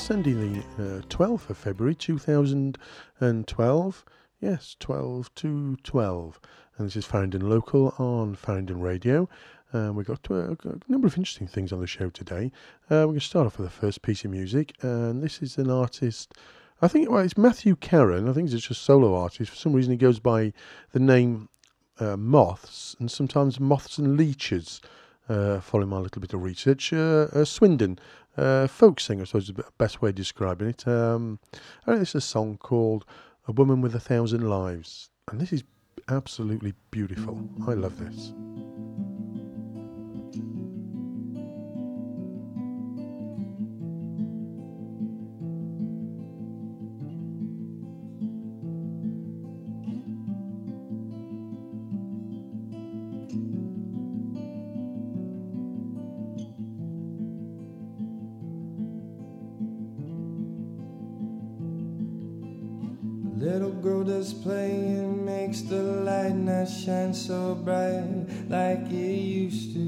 Sunday, the uh, 12th of February 2012. Yes, 12 to 12. And this is Faringdon Local on Faringdon Radio. Um, we've got a, number of interesting things on the show today. Uh, we're going to start off with the first piece of music, and this is an artist. I think well, it's Matthew Carron. I think he's just a solo artist. For some reason, he goes by the name uh, Moths, and sometimes Moths and Leeches. Uh, following my little bit of research, uh, uh, Swindon uh, folk singer, I suppose is the best way of describing it. Um, I think it's a song called "A Woman with a Thousand Lives," and this is absolutely beautiful. I love this. Girl playing makes the light not shine so bright like it used to.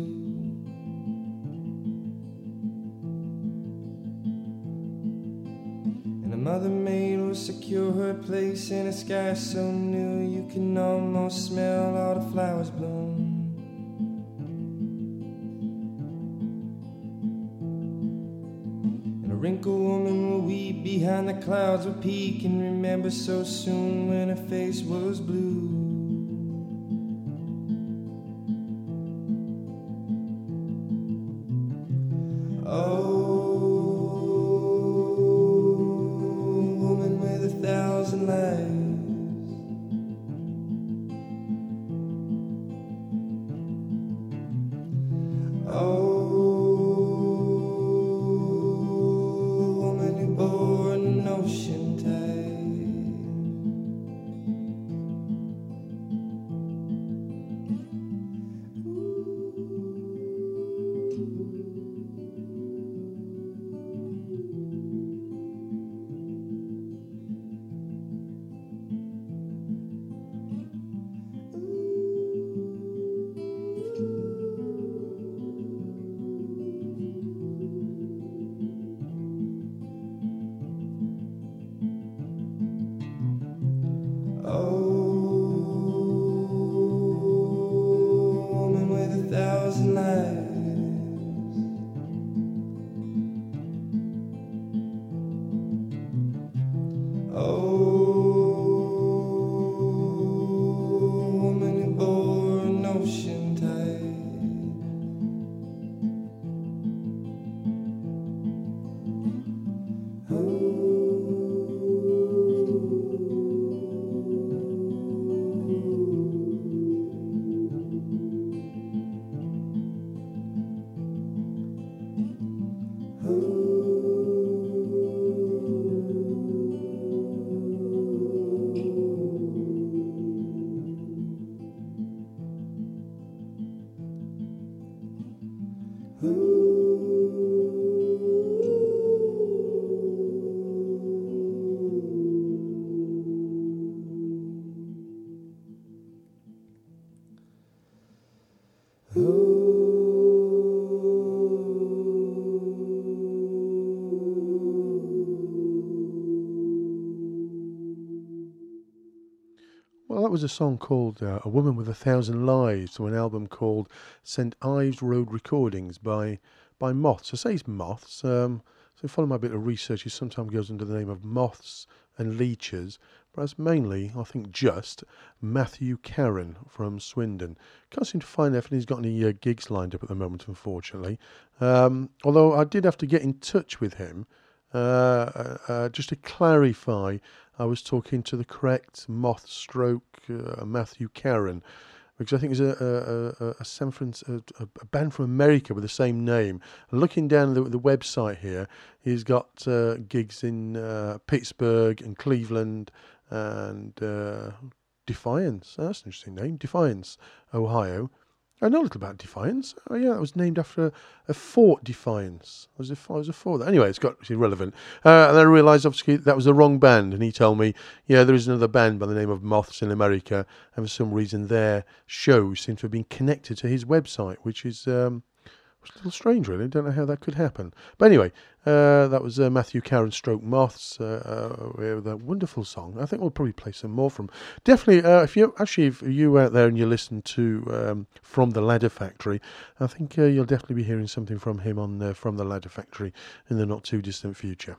And a mother maid will secure her place in a sky so new you can almost smell all the flowers bloom. The clouds were peek and remember so soon when her face was blue. Oh, was a song called uh, A Woman with a Thousand Lives to an album called St. Ives Road Recordings by by Moths. I say it's Moths. Um, so follow my bit of research. It sometimes goes under the name of Moths and Leeches, but it's mainly, I think, just Matthew Carron from Swindon. Can't seem to find out if he's got any uh, gigs lined up at the moment, unfortunately. Um, although I did have to get in touch with him just to clarify, I was talking to the correct moth stroke uh, Matthew Carron because I think there's a, a, a, a, San Fran- a, a band from America with the same name. Looking down the, the website here, he's got uh, gigs in uh, Pittsburgh and Cleveland and uh, Defiance. That's an interesting name, Defiance, Ohio. I know a little about Defiance. Oh, yeah, it was named after a, a Fort Defiance. Was it was a fort? Anyway, it's got it's irrelevant. Uh, and I realised obviously that was the wrong band. And he told me, yeah, there is another band by the name of Moths in America, and for some reason their shows seem to have been connected to his website, which is um, It's a little strange, really. Don't know how that could happen. But anyway, uh, that was uh, Matthew Carron Stroke Moths uh, uh, with a wonderful song. I think we'll probably play some more from. Definitely, uh, if you actually, if you out there and you listen to um, From the Ladder Factory, I think uh, you'll definitely be hearing something from him on From the Ladder Factory in the not too distant future.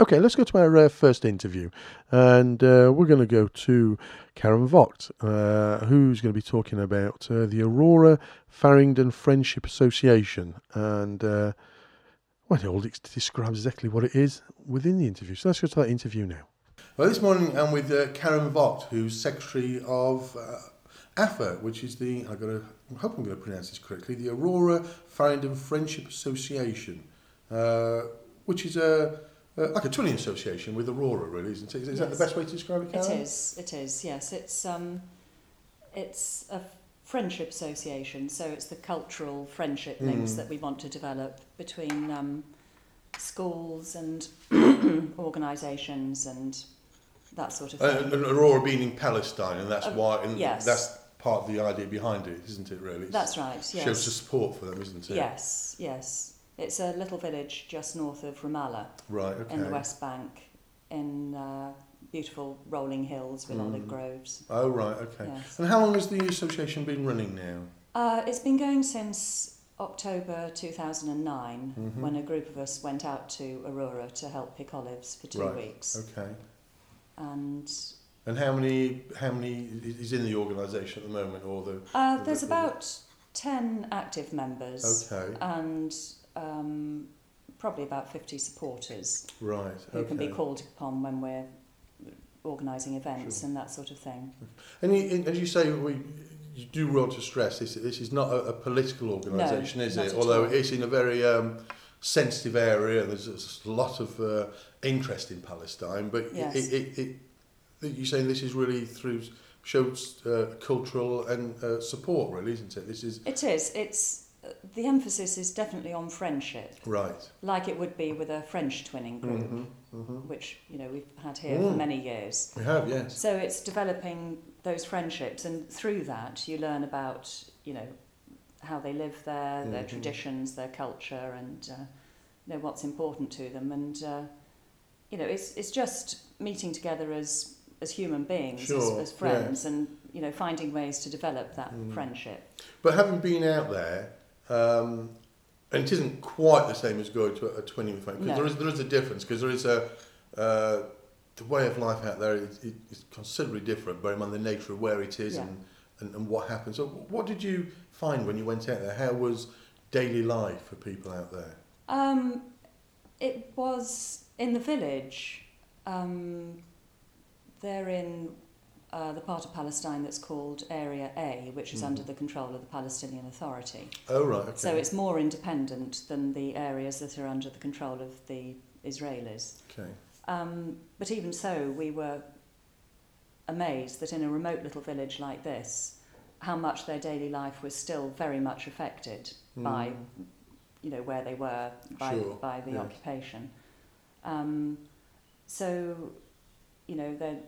Okay, let's go to our uh, first interview, and uh, we're going to go to Karen Vogt, uh, who's going to be talking about uh, the Arura Faringdon Friendship Association, and uh, well, it describes exactly what it is within the interview. So let's go to that interview now. Well, this morning I'm with uh, Karen Vogt, who's secretary of uh, AFA, which is the I got to hope I'm going to pronounce this correctly, the Arura Faringdon Friendship Association, uh, which is a uh, like a twinning association with Arura, really, isn't it? Is, is that the best way to describe it, It is. It is. Yes. It's um, it's a friendship association. So it's the cultural friendship links Mm. that we want to develop between um, schools and organisations and that sort of Uh, thing. and Arura being in Palestine, and that's Uh, why, and yes. that's part of the idea behind it, isn't it? Really, That's right. Yes. Shows the support for them, isn't it? Yes. Yes. It's a little village just north of Ramallah Right. Okay. in the West Bank, in uh, beautiful rolling hills with Mm. olive groves. Oh right. Okay. Yes. And how long has the association been running now? Uh, it's been going since October 2009 Mhm. when a group of us went out to Arura to help pick olives for two Right. weeks. Okay. And And how many how many is in the organisation at the moment, or the? uh, The- there's the- about 10 active members Okay. and um, probably about 50 supporters Right. who okay. can be called upon when we're organising events Sure. and that sort of thing. And you, as you say, we you do want to stress this. This is not a, a political organisation, is not it? Although all. it's in a very um, sensitive area. And there's a lot of uh, interest in Palestine, but Yes. it, it, it, it, you're saying this is really through shows uh, cultural and uh, support, really, isn't it? This is It is. It's the emphasis is definitely on friendship, right. like it would be with a French twinning group. hmm hmm which you know we've had here for Mm. many years. We have, yes. So it's developing those friendships, and through that you learn about you know how they live there, their Mhm. traditions, their culture, and uh, you know what's important to them. And uh, you know it's it's just meeting together as as human beings, Sure, as, as friends, and you know finding ways to develop that Mm. friendship. But having been out there, um, and it isn't quite the same as going to a, a twinning family, because No. there is there is a difference, because there is a uh, the way of life out there is, is considerably different, bearing in mind the nature of where it is Yeah. and, and, and what happens. So, what did you find when you went out there? How was daily life for people out there? Um, it was in the village. Um, they're in uh, the part of Palestine that's called Area A, which is Mhm. under the control of the Palestinian Authority. Oh right, okay. So it's more independent than the areas that are under the control of the Israelis. okay. Um, but even so, we were amazed that in a remote little village like this, how much their daily life was still very much affected by Mm. you know where they were by Sure, by the yes. occupation. Um, so, you know their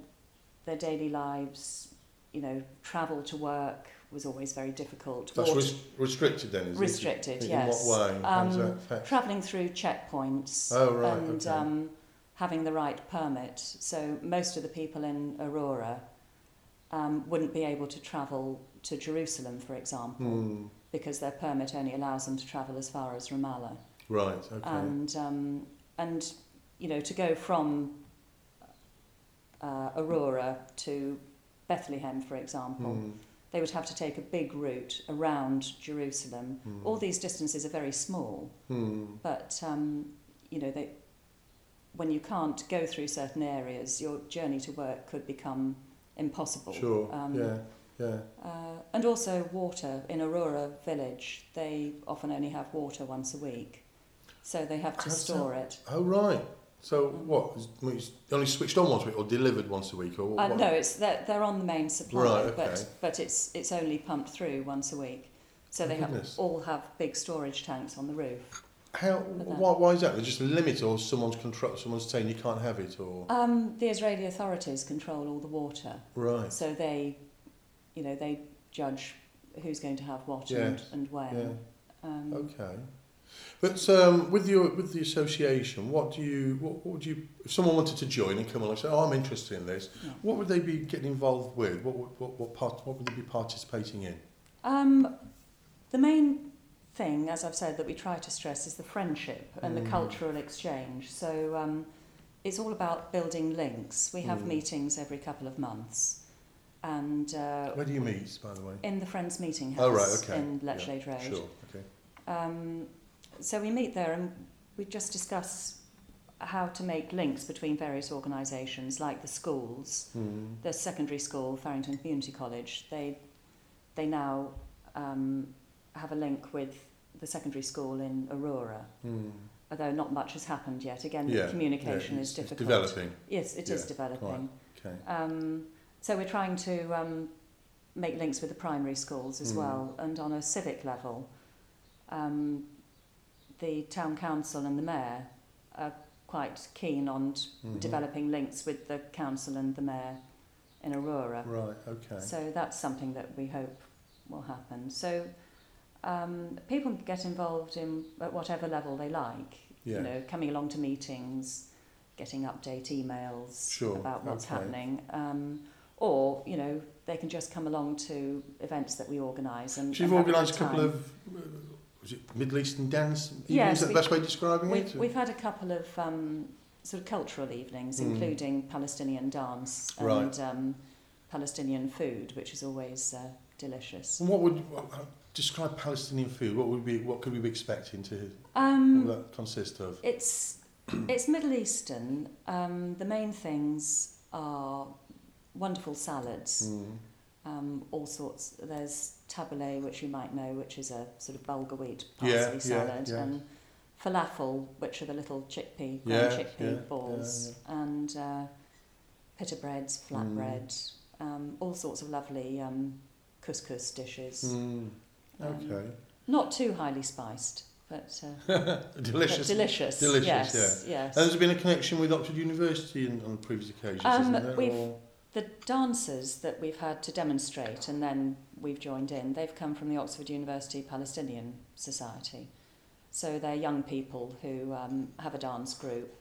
their daily lives, you know, travel to work was always very difficult. That's res- restricted then, is restricted, it? yes. In what way? Um. Travelling through checkpoints Oh, right, and okay. um, having the right permit. So most of the people in Arura um, wouldn't be able to travel to Jerusalem, for example, Hmm, because their permit only allows them to travel as far as Ramallah. right, okay. and um, and you know to go from uh, Arura to Bethlehem, for example, Hmm, they would have to take a big route around Jerusalem. hmm, All these distances are very small, hmm. but um, you know they. When you can't go through certain areas, your journey to work could become impossible. Sure, Um, yeah, yeah. Uh, and also water in Arura village, they often only have water once a week, so they have to How's store it. Oh right. So what? It's only switched on once a week, or delivered once a week, or Uh, no, it's they're, they're on the main supply, Right, okay. but but it's it's only pumped through once a week, so Oh, they have all have big storage tanks on the roof. How? Why, why is that? There's just a limit, or someone's control. Someone's saying you can't have it, or Um, the Israeli authorities control all the water, right? so they, you know, they judge who's going to have what and, Yes, and when. Yeah. Um, Okay. But um, with your with the association, what do you what, what would you if someone wanted to join and come along and say, "Oh, I'm interested in this," Yeah. what would they be getting involved with? What would what what part what would they be participating in? Um, the main thing, as I've said, that we try to stress is the friendship and Mm. the cultural exchange. So um, it's all about building links. We have Mm. meetings every couple of months, and uh, Where do you meet, by the way? in the Friends Meeting House Oh, right, okay. in Lechlade Road. Sure. Okay. Um, so we meet there and we just discuss how to make links between various organisations, like the schools. Mm. The secondary school, Faringdon Community College, they they now um, have a link with the secondary school in Arura, Mm. although not much has happened yet. Again, Yeah, the communication yeah, is difficult. developing. Yes, it is Yeah, developing. Okay. Um, so we're trying to um, make links with the primary schools as Mm. well, and on a civic level, um, the town council and the mayor are quite keen on Mhm. developing links with the council and the mayor in Arura. Right. Okay. So that's something that we hope will happen. So um, people can get involved in at whatever level they like. Yeah. You know, coming along to meetings, getting update emails Sure, about what's okay. happening, um, or you know they can just come along to events that we organise and. So you've organised a couple of was it Middle Eastern dance? Yes, Is that the best way of describing We've, it? we've had a couple of um, sort of cultural evenings, Mm. including Palestinian dance and Right. um, Palestinian food, which is always uh, delicious. And what would what, how- describe Palestinian food? What would be what could we be expecting to Um, what would that consist of? It's it's Middle Eastern. Um, the main things are wonderful salads, Mm. Um, all sorts. There's tabbouleh, which you might know, which is a sort of bulgur wheat parsley yeah, salad, yeah. and falafel, which are the little chickpea, Yeah, ground chickpea yeah, balls, and uh, pita breads, Mm. flatbread, um, all sorts of lovely um, couscous dishes. Mm. Um, Okay. Not too highly spiced, but, uh, delicious. but delicious. Delicious, yes, yes. And there's been a connection with Oxford University in, on previous occasions, Um, we've- Or- The dancers that we've had to demonstrate and then we've joined in, they've come from the Oxford University Palestinian Society. So they're young people who um, have a dance group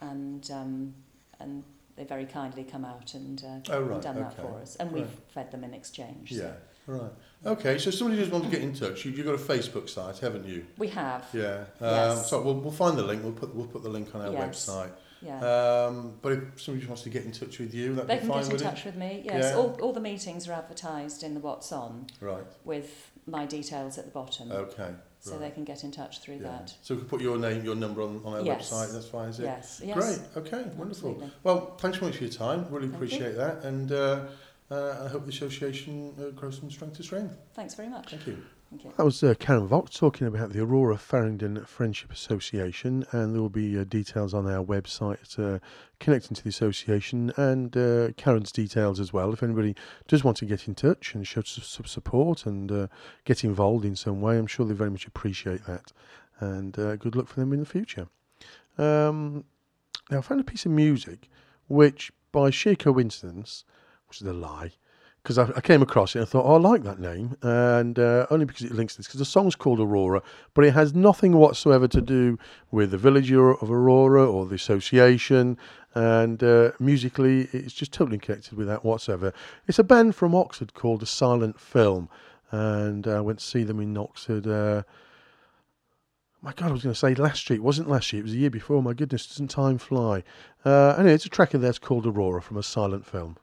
and um, and they very kindly come out and, uh, Oh, right, and done that for us. And we've right. fed them in exchange. so Yeah. Right. Okay. So somebody just wants to get in touch. You, you've got a Facebook site, haven't you? We have, Yeah. Um, Yes. So we'll, we'll find the link. We'll put we'll put the link on our Yes. website. yeah. Um, but if somebody just wants to get in touch with you, that'd they be can fine get in touch with me. Yes, Yeah. all, all the meetings are advertised in the What's On. Right. with my details at the bottom. Okay. so right. they can get in touch through Yeah. that. So we can put your name, your number on, on our Yes. website. That's fine, is it? Yes, yes. Great. Okay. Wonderful. Absolutely. Well, thanks very much for your time. Really Thank appreciate that, and uh, I hope the association uh, grows from strength to strength. Thanks very much. Thank you. Thank. That was uh, Karen Vogt talking about the Arura Faringdon Friendship Association, and there will be uh, details on our website uh, connecting to the association and uh, Karen's details as well. If anybody does want to get in touch and show some support and uh, get involved in some way, I'm sure they very much appreciate that. And uh, good luck for them in the future. Um, now, I found a piece of music which, by sheer coincidence, which is a lie, because I, I came across it and I thought, oh, I like that name, and uh, only because it links to this, because the song's called Aurora, but it has nothing whatsoever to do with the village of Arura or the association, and uh, musically, it's just totally connected with that whatsoever. It's a band from Oxford called The Silent Film, and I went to see them in Oxford. Uh, my God, I was going to say last year. It wasn't last year. It was the year before. My goodness, doesn't time fly? Uh, anyway, it's a track of theirs called Aurora from a silent film.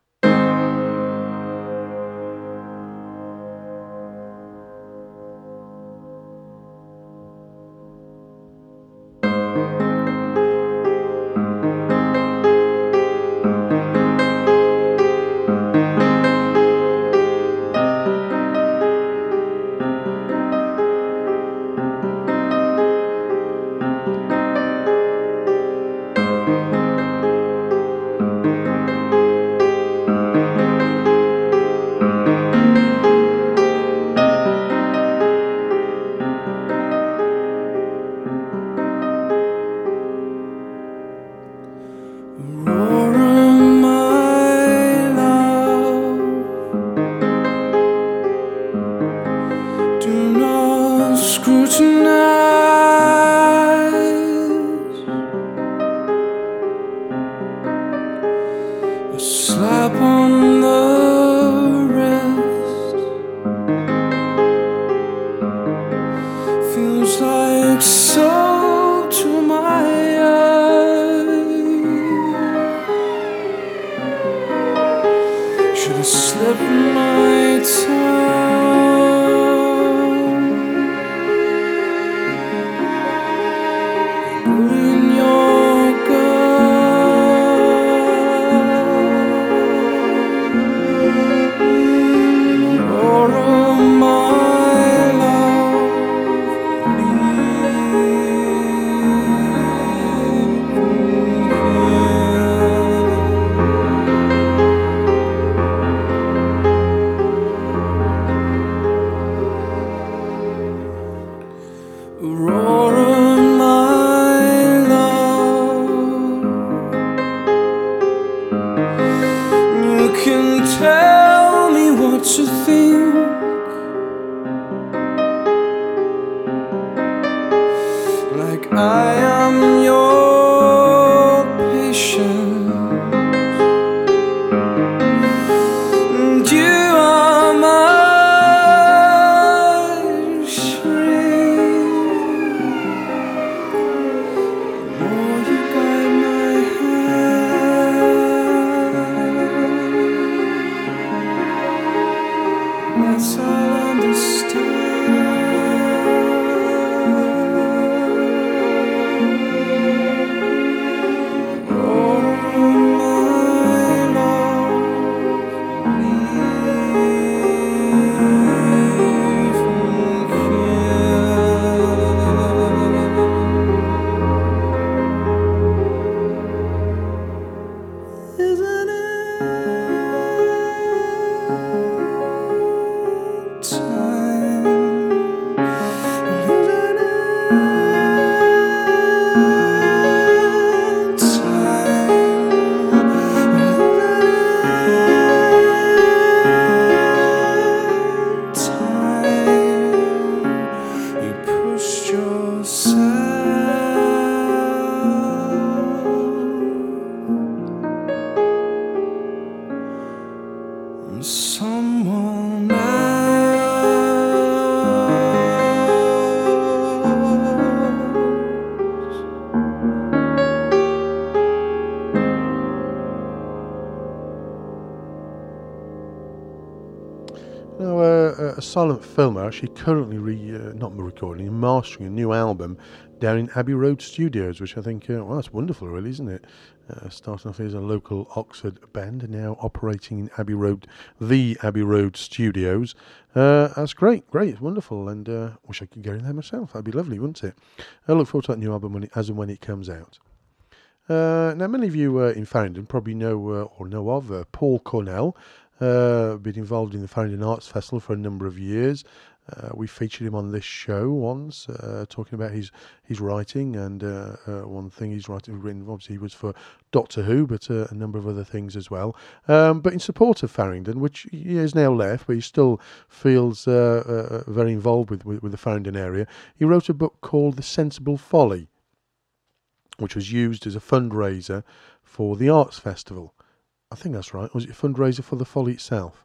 A silent film are actually currently re, uh, not recording, mastering a new album down in Abbey Road Studios, which I think, uh, well, that's wonderful, really, isn't it? Uh, starting off as a local Oxford band, now operating in Abbey Road, the Abbey Road Studios. Uh, that's great, great, it's wonderful, and uh, wish I could go in there myself. That'd be lovely, wouldn't it? I look forward to that new album when it, as and when it comes out. Uh, now, many of you uh, in Faringdon probably know uh, or know of Paul Cornell. Uh, been involved in the Faringdon Arts Festival for a number of years. Uh, we featured him on this show once, uh, talking about his his writing and uh, uh, one thing he's writing written obviously was for Doctor Who, but uh, a number of other things as well. Um, but in support of Faringdon, which he has now left, but he still feels uh, very involved with, with with the Faringdon area. He wrote a book called The Sensible Folly, which was used as a fundraiser for the Arts Festival. I think that's right. Was it a fundraiser for the Folly itself?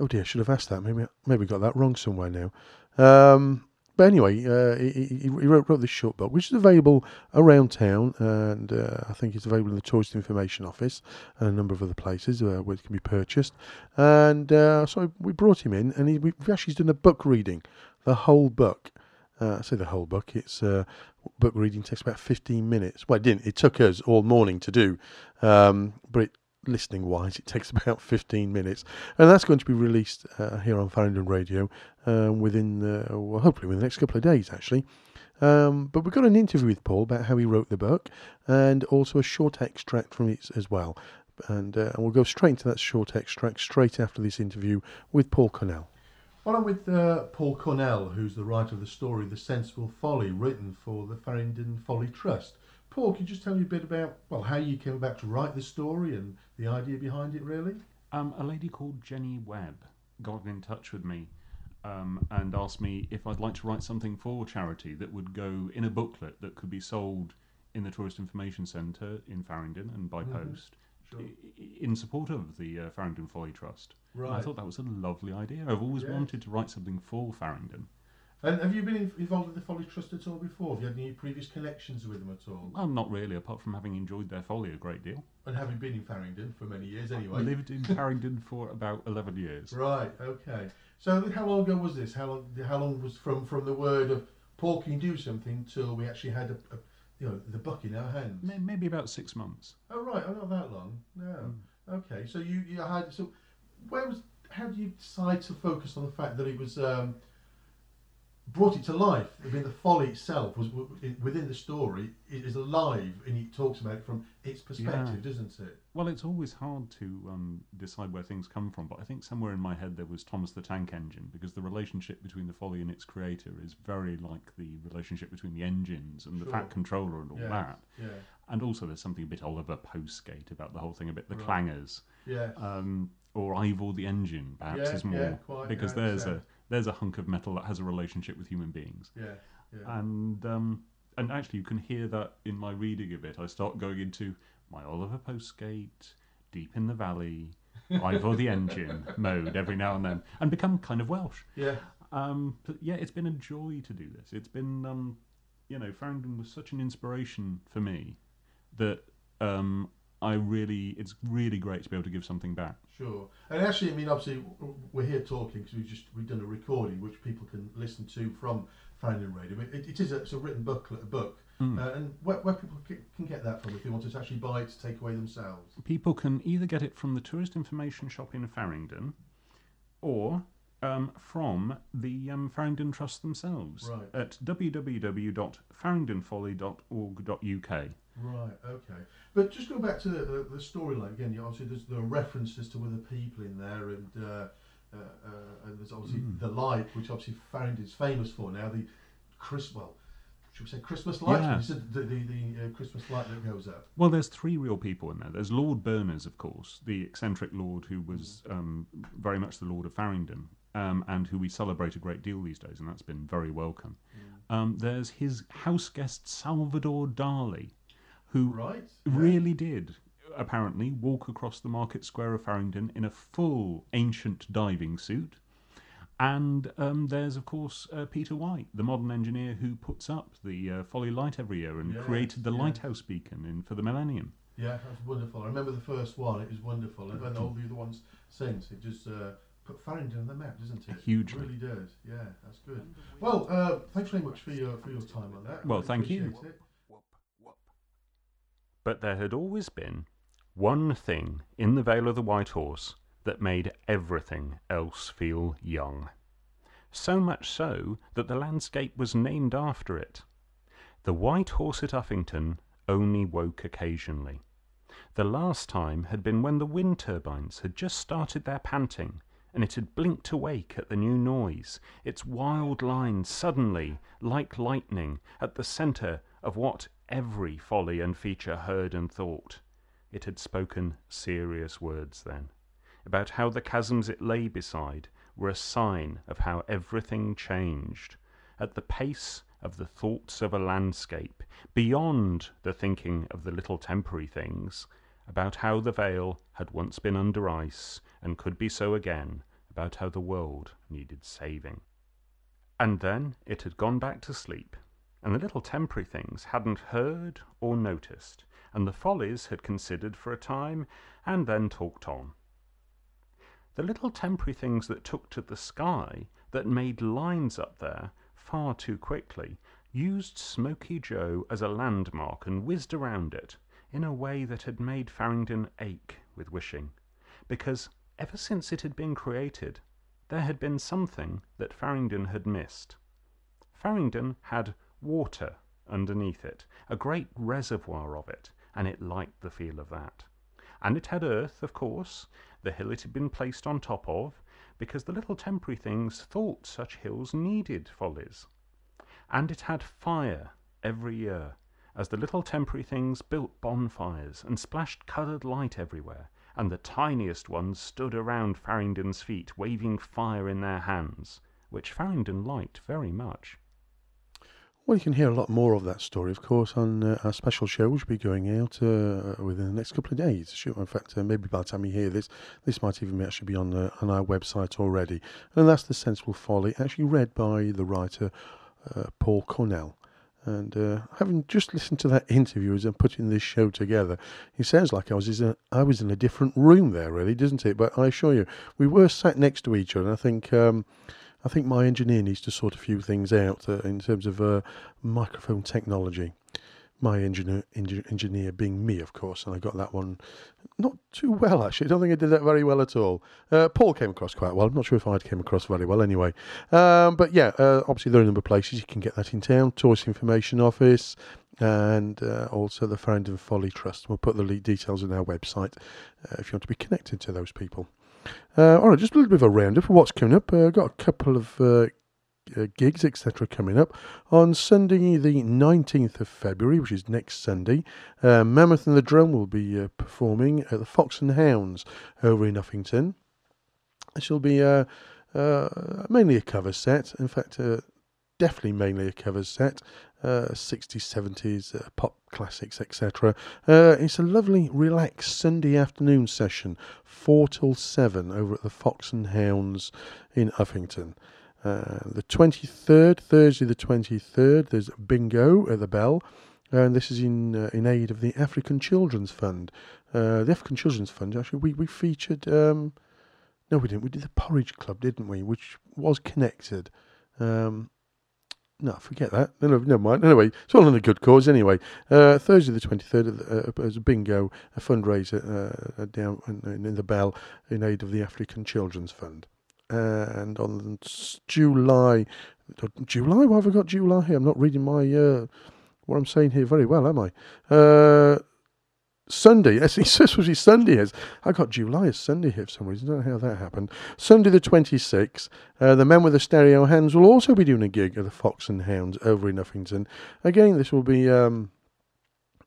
Oh dear, I should have asked that. Maybe maybe got that wrong somewhere now. Um, but anyway, uh, he, he, he wrote, wrote this short book, which is available around town, and uh, I think it's available in the Tourist Information Office and a number of other places uh, where it can be purchased. And uh, so we brought him in, and he, we've actually done a book reading, the whole book. Uh, I say the whole book. It's uh, book reading takes about 15 minutes. Well, it didn't. It took us all morning to do, um, but it, listening wise, it takes about 15 minutes, and that's going to be released uh, here on Faringdon Radio uh, within, well, hopefully within the next couple of days, actually. Um, but we've got an interview with Paul about how he wrote the book, and also a short extract from it as well. And, uh, we'll go straight into that short extract straight after this interview with Paul Cornell. Well, I'm with uh, Paul Cornell, who's the writer of the story The Sensible Folly, written for the Faringdon Folly Trust. Paul, could you just tell me a bit about well how you came about to write the story and the idea behind it, really? Um, a lady called Jenny Webb got in touch with me um, and asked me if I'd like to write something for charity that would go in a booklet that could be sold in the Tourist Information Centre in Faringdon and by Mhm. post. Sure. in support of the uh, Faringdon Folly Trust. And I thought that was a lovely idea. I've always wanted to write something for Faringdon. And have you been involved with the Folly Trust at all before? Have you had any previous connections with them at all? Well, not really, apart from having enjoyed their folly a great deal. And having been in Faringdon for many years anyway. I lived in Faringdon for about 11 years. Right. Okay. So how long ago was this? How long? How long was from from the word of Paul, can do something till we actually had a, a you know the buck in our hands? Maybe about six months. Oh right. Oh, not that long. No. Okay. So you you had so where was how do you decide to focus on the fact that it was um, brought it to life? I mean, the folly itself was within the story. It is alive, and it talks about it from its perspective, doesn't it? Well, it's always hard to um, decide where things come from, but I think somewhere in my head there was Thomas the Tank Engine, because the relationship between the Folly and its creator is very like the relationship between the engines and the Fat Controller and all Yeah. that. Yeah. And also there's something a bit Oliver Postgate about the whole thing, a bit the Right. clangers. Yeah. Um, or Ivor the Engine, perhaps, Yeah, is more. yeah, quite, because there's a. there's a hunk of metal that has a relationship with human beings. yeah. Yeah. and um, and actually you can hear that in my reading of it. I start going into my Oliver Postgate, Deep in the Valley, Ivor the Engine mode every now and then, and become kind of Welsh. yeah. Um, but yeah, it's been a joy to do this. It's been, um, you know, Faringdon was such an inspiration for me that um, I really, it's really great to be able to give something back. Sure. And actually, I mean, obviously, we're here talking because we've just we've done a recording which people can listen to from Faringdon Radio. It, it is a, it's a written booklet, a book, Hmm. uh, and where, where people can get that from if they want to actually buy it to take away themselves. People can either get it from the tourist information shop in Faringdon, or um, from the um, Faringdon Trust themselves Right. at www.faringdonfolly.org.uk. Right. Okay. But just go back to the, the, the storyline again. You obviously there's there are references to other people in there, and uh, uh, uh, and there's obviously Hmm. the light, which obviously Faringdon's famous for now. The Chris, well, should we say Christmas light? Yeah. The the, the uh, Christmas light that goes up. Well, there's three real people in there. There's Lord Berners, of course, the eccentric lord who was um, very much the Lord of Faringdon, um, and who we celebrate a great deal these days, and that's been very welcome. Um, there's his house guest Salvador Dali, who Right. Yeah. really did apparently walk across the market square of Faringdon in a full ancient diving suit. And um, there's, of course, uh, Peter White, the modern engineer who puts up the uh, Folly Light every year and Yes, created the yeah. lighthouse beacon in, for the millennium. Yeah, that's wonderful. I remember the first one; it was wonderful, and, and all the other ones since. It just uh, put Faringdon on the map, doesn't it? Hugely. It really does. Yeah, that's good. Well, uh, thanks very much for your for your time on that. Well, Really thank you. it. But there had always been one thing in the Vale of the White Horse that made everything else feel young. So much so that the landscape was named after it. The White Horse at Uffington only woke occasionally. The last time had been when the wind turbines had just started their panting, and it had blinked awake at the new noise, its wild lines suddenly, like lightning, at the centre of what every folly and feature heard and thought. It had spoken serious words then, about how the chasms it lay beside were a sign of how everything changed, at the pace of the thoughts of a landscape, beyond the thinking of the little temporary things, about how the vale had once been under ice and could be so again, about how the world needed saving. And then it had gone back to sleep, and the little temporary things hadn't heard or noticed, and the follies had considered for a time and then talked on. The little temporary things that took to the sky, that made lines up there far too quickly, used Smoky Joe as a landmark and whizzed around it in a way that had made Faringdon ache with wishing, because ever since it had been created, there had been something that Faringdon had missed. Faringdon had water underneath it, a great reservoir of it, and it liked the feel of that. And it had earth, of course, the hill it had been placed on top of, because the little temporary things thought such hills needed follies. And it had fire every year, as the little temporary things built bonfires and splashed coloured light everywhere, and the tiniest ones stood around Faringdon's feet, waving fire in their hands, which Faringdon liked very much. Well, you can hear a lot more of that story, of course, on uh, our special show, which will be going out uh, within the next couple of days. In fact, uh, maybe by the time you hear this, this might even actually be on uh, on our website already. And that's the Sensible Folly, actually read by the writer uh, Paul Cornell. And uh, having just listened to that interview as I'm putting this show together, it sounds like I was a, I was in a different room there, really, doesn't it? But I assure you, we were sat next to each other. And I think um, I think my engineer needs to sort a few things out uh, in terms of uh, microphone technology. My engineer, engineer being me, of course, and I got that one not too well actually. I don't think I did that very well at all. Uh, Paul came across quite well. I'm not sure if I came across very well anyway. Um, but yeah, uh, obviously there are a number of places you can get that in town. Tourist Information Office, and uh, also the Faringdon Folly Trust. We'll put the details on our website uh, if you want to be connected to those people. Uh, all right, just a little bit of a roundup of what's coming up. Uh, got a couple of uh, uh gigs, etc., coming up on Sunday, the 19th of February, which is next Sunday. Uh, Mammoth and the Drum will be uh, performing at the Fox and Hounds over in Uffington. This will be mainly a cover set. In fact, definitely mainly a cover set. Uh, 60s, 70s, uh, pop classics, etc. Uh, it's a lovely, relaxed Sunday afternoon session, 4 till 7, over at the Fox and Hounds in Uffington. Uh, the 23rd, Thursday the 23rd, there's bingo at the Bell, and this is in uh, in aid of the African Children's Fund. Uh, the African Children's Fund, actually, we, we featured, um, no, we didn't, we did the Porridge Club, didn't we, which was connected. Um, no, forget that. No, no, never mind. Anyway, it's all in a good cause anyway. Uh, Thursday the 23rd, uh, as a bingo, a fundraiser uh, down in, in, the Bell in aid of the African Children's Fund. And on July, July, why have I got July here? I'm not reading my, uh, what I'm saying here very well, am I? Uh, Sunday. That's especially Sunday is. I got July as Sunday here for some reason. I don't know how that happened. Sunday the 26th, uh, the men with the stereo hands will also be doing a gig at the Fox and Hounds over in Uffington. Again, this will be um,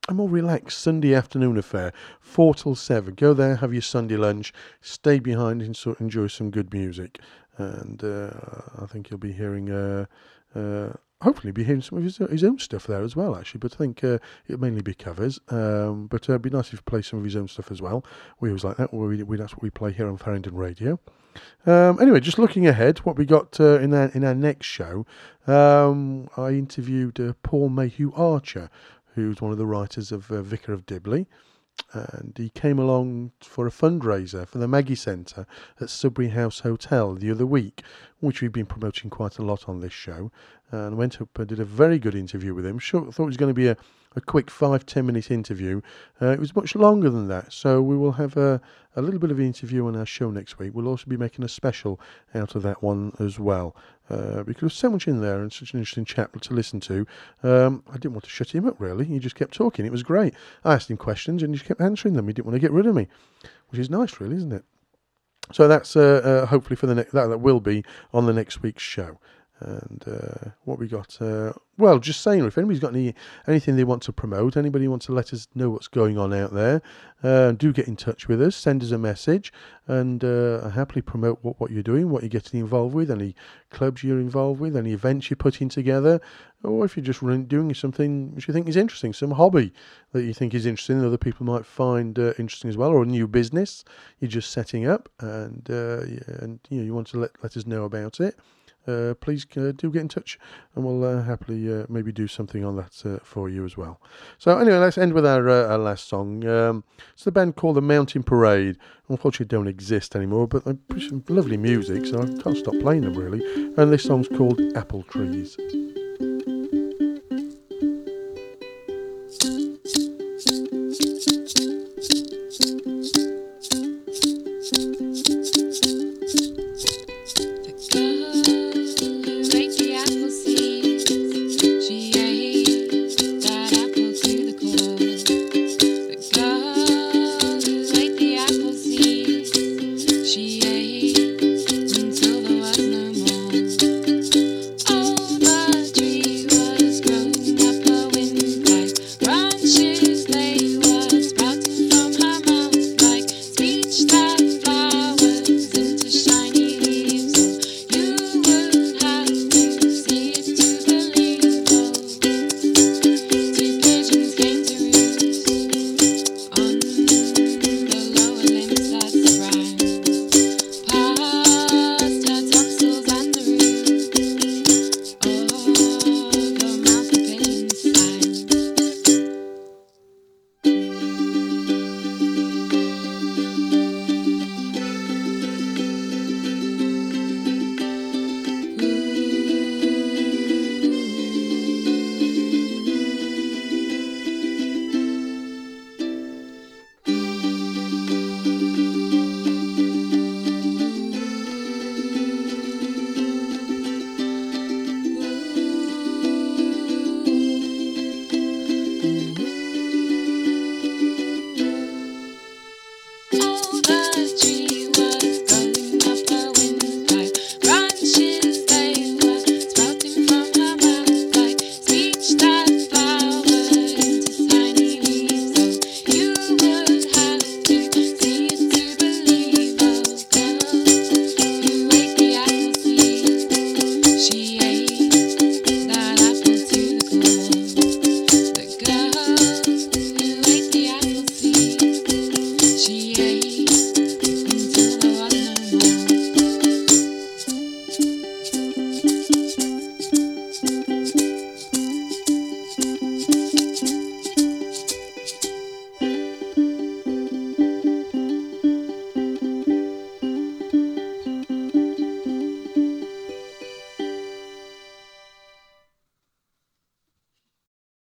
a more relaxed Sunday afternoon affair, 4 till 7. Go there, have your Sunday lunch, stay behind and so enjoy some good music. And uh, I think you'll be hearing. Uh, uh hopefully be hearing some of his, his own stuff there as well, actually. But I think uh, it'll mainly be covers. Um, but uh, it'd be nice if he play some of his own stuff as well. We always like that. We, we, that's what we play here on Faringdon Radio. Um, anyway, just looking ahead, what we got uh, in our in our next show, um, I interviewed uh, Paul Mayhew Archer, who's one of the writers of uh, Vicar of Dibley and he came along for a fundraiser for the Maggie Centre at Sudbury House Hotel the other week, which we've been promoting quite a lot on this show. And went up and did a very good interview with him. Sure, thought it was going to be a, a quick five ten minute interview. Uh, it was much longer than that, so we will have a, a little bit of an interview on our show next week. We'll also be making a special out of that one as well uh, because there's so much in there and such an interesting chap to listen to. Um, I didn't want to shut him up really. He just kept talking. It was great. I asked him questions and he just kept answering them. He didn't want to get rid of me, which is nice, really, isn't it? So that's uh, uh, hopefully for the next that that will be on the next week's show. And uh, what we got? Uh, well, just saying, if anybody's got any anything they want to promote, anybody wants to let us know what's going on out there, uh, do get in touch with us. Send us a message, and uh, happily promote what, what you're doing, what you're getting involved with, any clubs you're involved with, any events you're putting together, or if you're just doing something which you think is interesting, some hobby that you think is interesting, that other people might find uh, interesting as well, or a new business you're just setting up, and uh, and you know you want to let let us know about it uh, please uh, do get in touch and we'll uh, happily uh, maybe do something on that uh, for you as well. So, anyway, let's end with our, uh, our last song. Um, it's the band called the Mountain Parade. Unfortunately, don't exist anymore, but they play some lovely music, so I can't stop playing them really. And this song's called Apple Trees.